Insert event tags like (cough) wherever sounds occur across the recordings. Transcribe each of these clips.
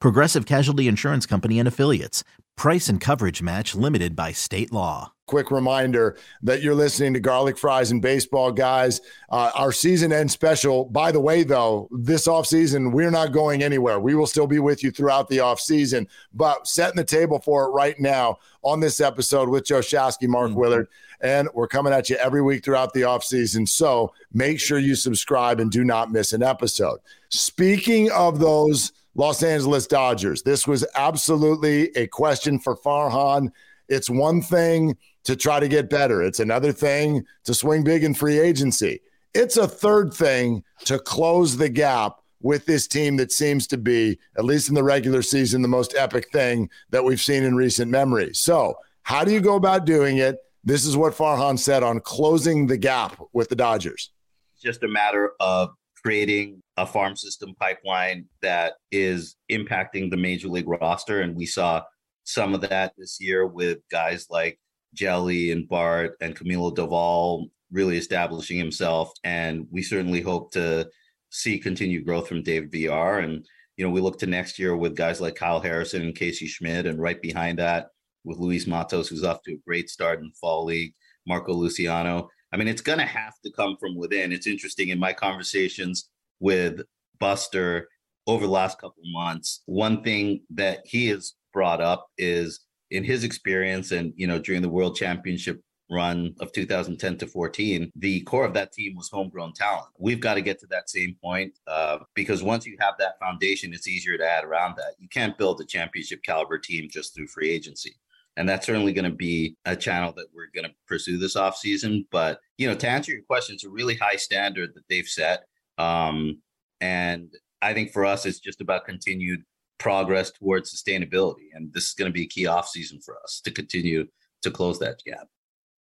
Progressive Casualty Insurance Company and Affiliates. Price and coverage match limited by state law. Quick reminder that you're listening to Garlic Fries and Baseball Guys. Uh, our season end special, by the way, though, this offseason, we're not going anywhere. We will still be with you throughout the offseason, but setting the table for it right now on this episode with Joe Shasky, Mark mm-hmm. Willard, and we're coming at you every week throughout the offseason. So make sure you subscribe and do not miss an episode. Speaking of those Los Angeles Dodgers, this was absolutely a question for Farhan. It's one thing to try to get better, it's another thing to swing big in free agency. It's a third thing to close the gap with this team that seems to be, at least in the regular season, the most epic thing that we've seen in recent memory. So, how do you go about doing it? This is what Farhan said on closing the gap with the Dodgers. It's just a matter of creating a farm system pipeline that is impacting the major league roster. And we saw some of that this year with guys like Jelly and Bart and Camilo Doval really establishing himself. And we certainly hope to see continued growth from David Villar. And, you know, we look to next year with guys like Kyle Harrison and Casey Schmidt, and right behind that, with Luis Matos, who's off to a great start in the fall league, Marco Luciano. I mean, it's going to have to come from within. It's interesting in my conversations with Buster over the last couple months. One thing that he has brought up is in his experience and, you know, during the world championship run of 2010 to 14, the core of that team was homegrown talent. We've got to get to that same point uh, because once you have that foundation, it's easier to add around that. You can't build a championship caliber team just through free agency and that's certainly going to be a channel that we're going to pursue this off season. But you know, to answer your question, it's a really high standard that they've set, um, and I think for us, it's just about continued progress towards sustainability, and this is going to be a key off season for us to continue to close that gap.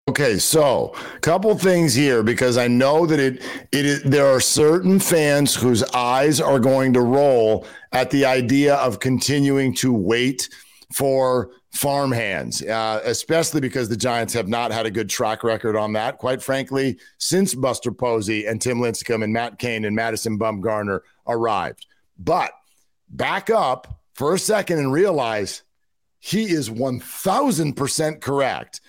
Okay, so a couple things here because I know that it it is, there are certain fans whose eyes are going to roll at the idea of continuing to wait for farm hands, uh, especially because the Giants have not had a good track record on that, quite frankly, since Buster Posey and Tim Lincecum and Matt Cain and Madison Bumgarner arrived. But back up for a second and realize he is 1000% correct.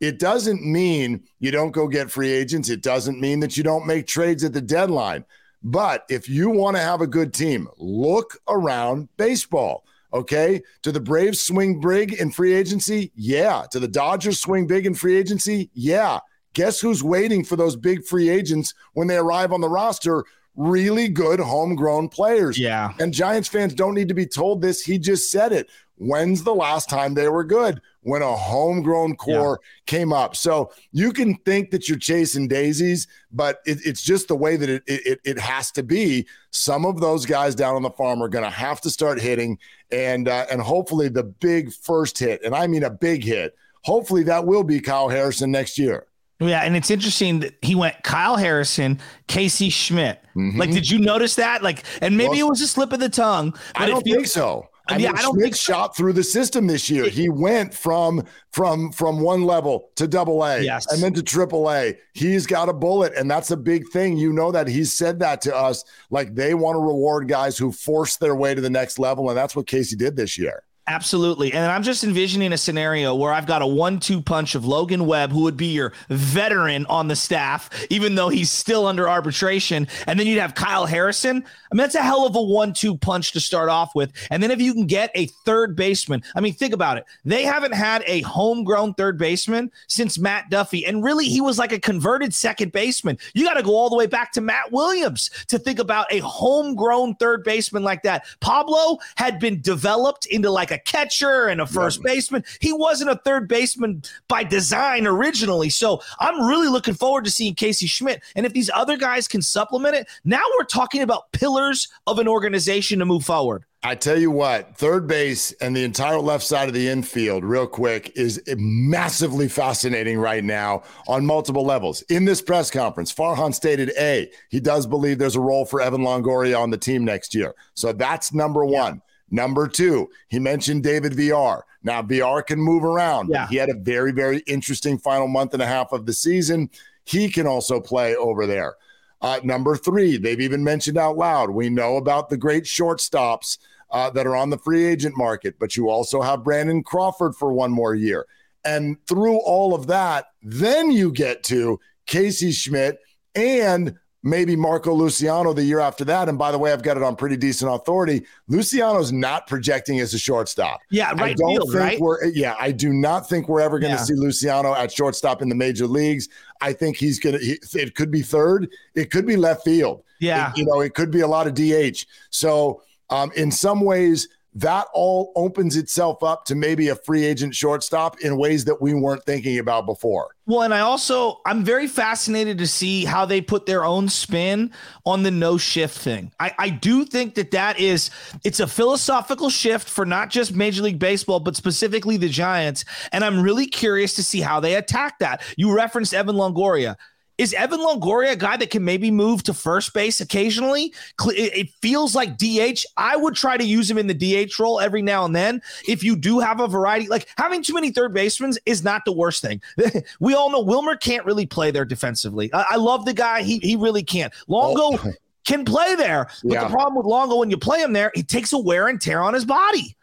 It doesn't mean you don't go get free agents. It doesn't mean that you don't make trades at the deadline. But if you want to have a good team, look around baseball. Okay. Do the Braves swing big in free agency? Yeah. Do the Dodgers swing big in free agency? Yeah. Guess who's waiting for those big free agents when they arrive on the roster? Really good homegrown players. Yeah. And Giants fans don't need to be told this. He just said it. When's the last time they were good? When a homegrown core yeah. came up. So you can think that you're chasing daisies, but it, it's just the way that it, it, it has to be. Some of those guys down on the farm are going to have to start hitting, and uh, and hopefully the big first hit, and I mean a big hit. Hopefully that will be Kyle Harrison next year. Yeah, and it's interesting that he went Kyle Harrison, Casey Schmidt. Mm-hmm. Like, did you notice that? Like, and maybe well, it was a slip of the tongue. I don't think so. I yeah, mean, I don't think so. shot through the system this year. He went from from from one level to double A yes. and then to triple A. He's got a bullet, and that's a big thing. You know that he's said that to us. Like they want to reward guys who force their way to the next level, and that's what Casey did this year. Absolutely. And I'm just envisioning a scenario where I've got a one two punch of Logan Webb, who would be your veteran on the staff, even though he's still under arbitration. And then you'd have Kyle Harrison. I mean, that's a hell of a one two punch to start off with. And then if you can get a third baseman, I mean, think about it. They haven't had a homegrown third baseman since Matt Duffy. And really, he was like a converted second baseman. You got to go all the way back to Matt Williams to think about a homegrown third baseman like that. Pablo had been developed into like a catcher and a first yeah. baseman. He wasn't a third baseman by design originally. So I'm really looking forward to seeing Casey Schmidt. And if these other guys can supplement it, now we're talking about pillars of an organization to move forward. I tell you what, third base and the entire left side of the infield, real quick, is massively fascinating right now on multiple levels. In this press conference, Farhan stated A, he does believe there's a role for Evan Longoria on the team next year. So that's number one. Yeah. Number two, he mentioned David Villar. Now, Villar can move around. Yeah. He had a very, very interesting final month and a half of the season. He can also play over there. Uh, number three, they've even mentioned out loud, we know about the great shortstops uh, that are on the free agent market, but you also have Brandon Crawford for one more year. And through all of that, then you get to Casey Schmidt and maybe Marco Luciano the year after that. And by the way, I've got it on pretty decent authority. Luciano's not projecting as a shortstop. Yeah, right. I don't field, think right? we're yeah, I do not think we're ever going to yeah. see Luciano at shortstop in the major leagues. I think he's gonna he, it could be third, it could be left field. Yeah. It, you know, it could be a lot of DH. So um, in some ways that all opens itself up to maybe a free agent shortstop in ways that we weren't thinking about before. Well, and I also I'm very fascinated to see how they put their own spin on the no shift thing. I, I do think that that is it's a philosophical shift for not just Major League Baseball but specifically the Giants, and I'm really curious to see how they attack that. You referenced Evan Longoria. Is Evan Longoria a guy that can maybe move to first base occasionally? It feels like DH. I would try to use him in the DH role every now and then. If you do have a variety, like having too many third basemen is not the worst thing. (laughs) we all know Wilmer can't really play there defensively. I, I love the guy. He, he really can't. Longo oh. (laughs) can play there. But yeah. the problem with Longo, when you play him there, he takes a wear and tear on his body.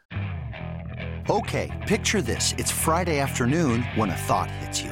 Okay, picture this. It's Friday afternoon when a thought hits you.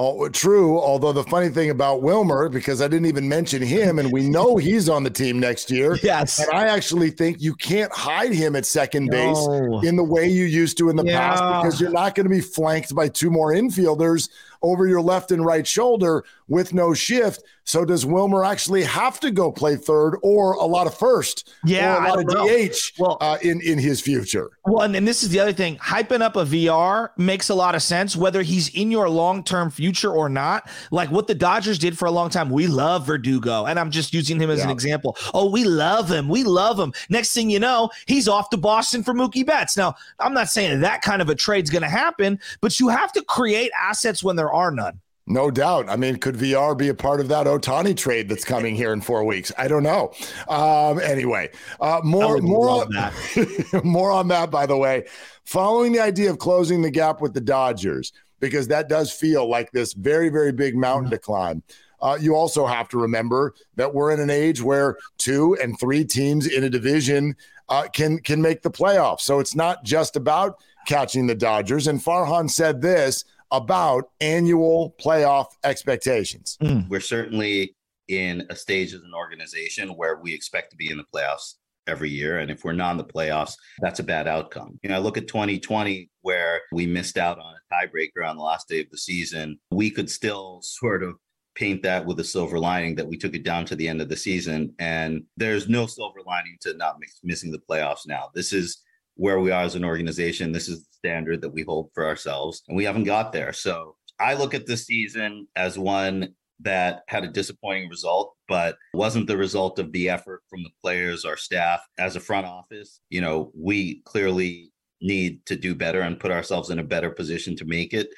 Oh, true. Although the funny thing about Wilmer, because I didn't even mention him, and we know he's on the team next year. Yes. And I actually think you can't hide him at second base no. in the way you used to in the yeah. past because you're not going to be flanked by two more infielders over your left and right shoulder with no shift. So does Wilmer actually have to go play third or a lot of first? Yeah, or a lot of know. DH well, uh, in in his future. Well, and, and this is the other thing: hyping up a Villar makes a lot of sense, whether he's in your long term future or not. Like what the Dodgers did for a long time. We love Verdugo, and I'm just using him as yeah. an example. Oh, we love him. We love him. Next thing you know, he's off to Boston for Mookie Betts. Now, I'm not saying that kind of a trade's going to happen, but you have to create assets when there are none. No doubt. I mean, could Villar be a part of that Ohtani trade that's coming here in four weeks? I don't know. Um, anyway, uh, more more on, that. (laughs) more on that. By the way, following the idea of closing the gap with the Dodgers, because that does feel like this very very big mountain to climb. Uh, you also have to remember that we're in an age where two and three teams in a division uh, can can make the playoffs. So it's not just about catching the Dodgers. And Farhan said this about annual playoff expectations. Mm. We're certainly in a stage as an organization where we expect to be in the playoffs every year. And if we're not in the playoffs, that's a bad outcome. You know, I look at 2020 where we missed out on a tiebreaker on the last day of the season. We could still sort of paint that with a silver lining that we took it down to the end of the season. And there's no silver lining to not missing the playoffs now. This is where we are as an organization. This is the standard that we hold for ourselves, and we haven't got there. So I look at this season as one that had a disappointing result, but wasn't the result of the effort from the players, our staff, as a front office. You know, we clearly need to do better and put ourselves in a better position to make it.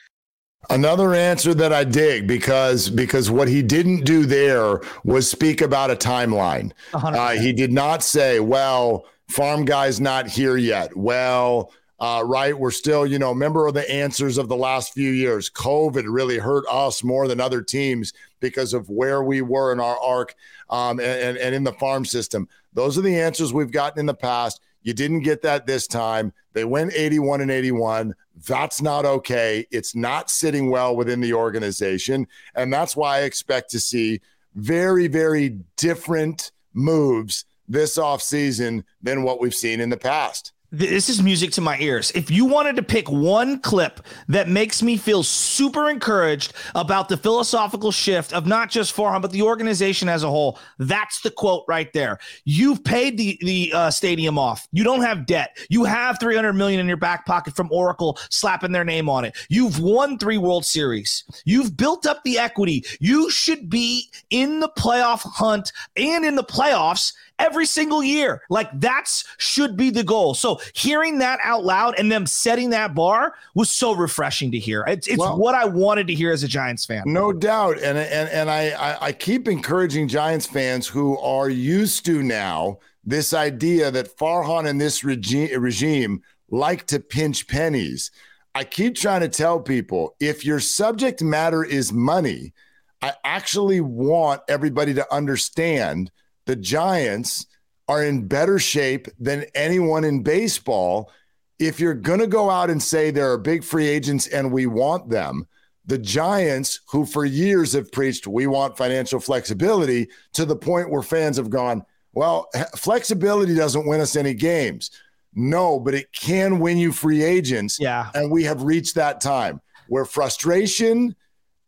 Another answer that I dig because because what he didn't do there was speak about a timeline. Uh, he did not say, "Well, farm guy's not here yet." Well, uh, right, we're still, you know, remember the answers of the last few years. COVID really hurt us more than other teams because of where we were in our arc um, and, and in the farm system. Those are the answers we've gotten in the past. You didn't get that this time. They went 81 and 81. That's not okay. It's not sitting well within the organization. And that's why I expect to see very, very different moves this offseason than what we've seen in the past this is music to my ears. If you wanted to pick one clip that makes me feel super encouraged about the philosophical shift of not just Farhan but the organization as a whole, that's the quote right there. You've paid the the uh, stadium off. You don't have debt. You have 300 million in your back pocket from Oracle slapping their name on it. You've won 3 World Series. You've built up the equity. You should be in the playoff hunt and in the playoffs every single year. Like that's should be the goal. So hearing that out loud and them setting that bar was so refreshing to hear. It's, it's well, what I wanted to hear as a Giants fan. No doubt. And and and I, I I keep encouraging Giants fans who are used to now this idea that Farhan and this regime regime like to pinch pennies. I keep trying to tell people if your subject matter is money, I actually want everybody to understand the Giants are in better shape than anyone in baseball. If you're going to go out and say there are big free agents and we want them, the Giants, who for years have preached we want financial flexibility to the point where fans have gone, well, flexibility doesn't win us any games. No, but it can win you free agents. Yeah. And we have reached that time where frustration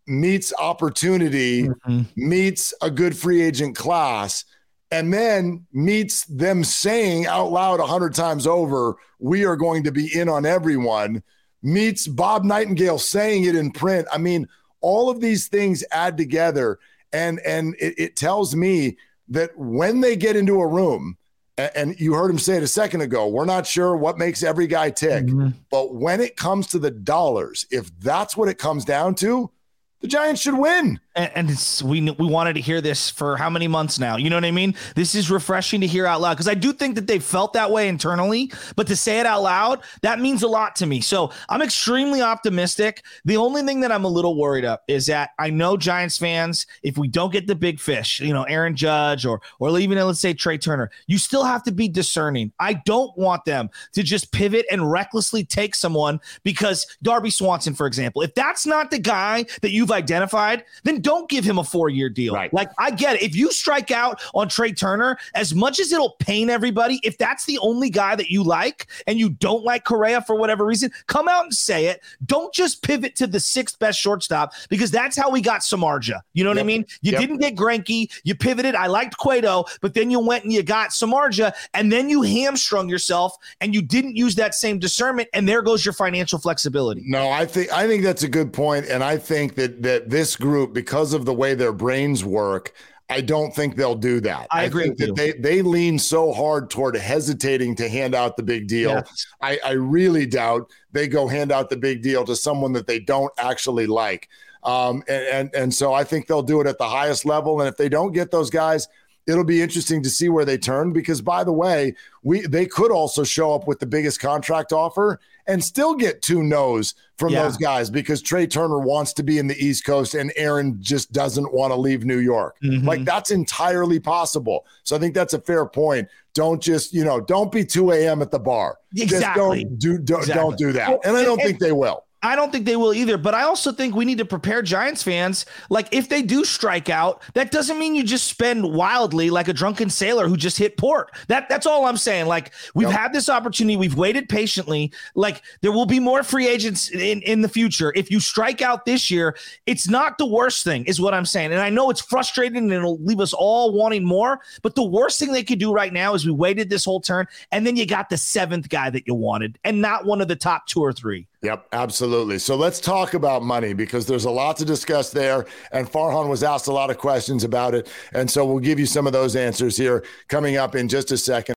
meets opportunity, mm-hmm. meets a good free agent class and then meets them saying out loud a hundred times over, we are going to be in on everyone, meets Bob Nightingale saying it in print. I mean, all of these things add together. And and it, it tells me that when they get into a room, and you heard him say it a second ago, we're not sure what makes every guy tick. Mm-hmm. But when it comes to the dollars, if that's what it comes down to, the Giants should win and, we we wanted to hear this for how many months now? You know what I mean? This is refreshing to hear out loud because I do think that they felt that way internally, but to say it out loud, that means a lot to me. So I'm extremely optimistic. The only thing that I'm a little worried of is that I know Giants fans, if we don't get the big fish, you know, Aaron Judge or or even let's say Trea Turner, you still have to be discerning. I don't want them to just pivot and recklessly take someone because Dansby Swanson, for example, if that's not the guy that you've identified, then don't give him a four year deal. Right. Like, I get it. If you strike out on Trea Turner, as much as it'll pain everybody, if that's the only guy that you like and you don't like Correa for whatever reason, come out and say it. Don't just pivot to the sixth best shortstop because that's how we got Samardzija. You know what yep. I mean? You yep. didn't get Greinke. You pivoted. I liked Cueto, but then you went and you got Samardzija, and then you hamstrung yourself and you didn't use that same discernment. And there goes your financial flexibility. No, I think I think that's a good point, and I think that that this group because because of the way their brains work, I don't think they'll do that. I, I agree think that they they lean so hard toward hesitating to hand out the big deal. Yes. I, I really doubt they go hand out the big deal to someone that they don't actually like. Um, and, and and so I think they'll do it at the highest level. And if they don't get those guys, it'll be interesting to see where they turn because by the way we they could also show up with the biggest contract offer and still get two no's from yeah. those guys because Trea Turner wants to be in the East Coast and Aaron just doesn't want to leave New York. Mm-hmm. Like that's entirely possible. So I think that's a fair point. Don't just, you know, don't be 2 a.m. at the bar. Exactly. Just don't do don't, exactly. don't do that. And I don't think they will. I don't think they will either, but I also think we need to prepare Giants fans. Like, if they do strike out, that doesn't mean you just spend wildly like a drunken sailor who just hit port. That that's all I'm saying. Like, we've yep. had this opportunity, we've waited patiently. Like, there will be more free agents in in the future. If you strike out this year, it's not the worst thing, is what I'm saying. And I know it's frustrating and it'll leave us all wanting more. But the worst thing they could do right now is we waited this whole turn, and then you got the seventh guy that you wanted, and not one of the top two or three. Yep, absolutely. So let's talk about money because there's a lot to discuss there. And Farhan was asked a lot of questions about it. And so we'll give you some of those answers here coming up in just a second.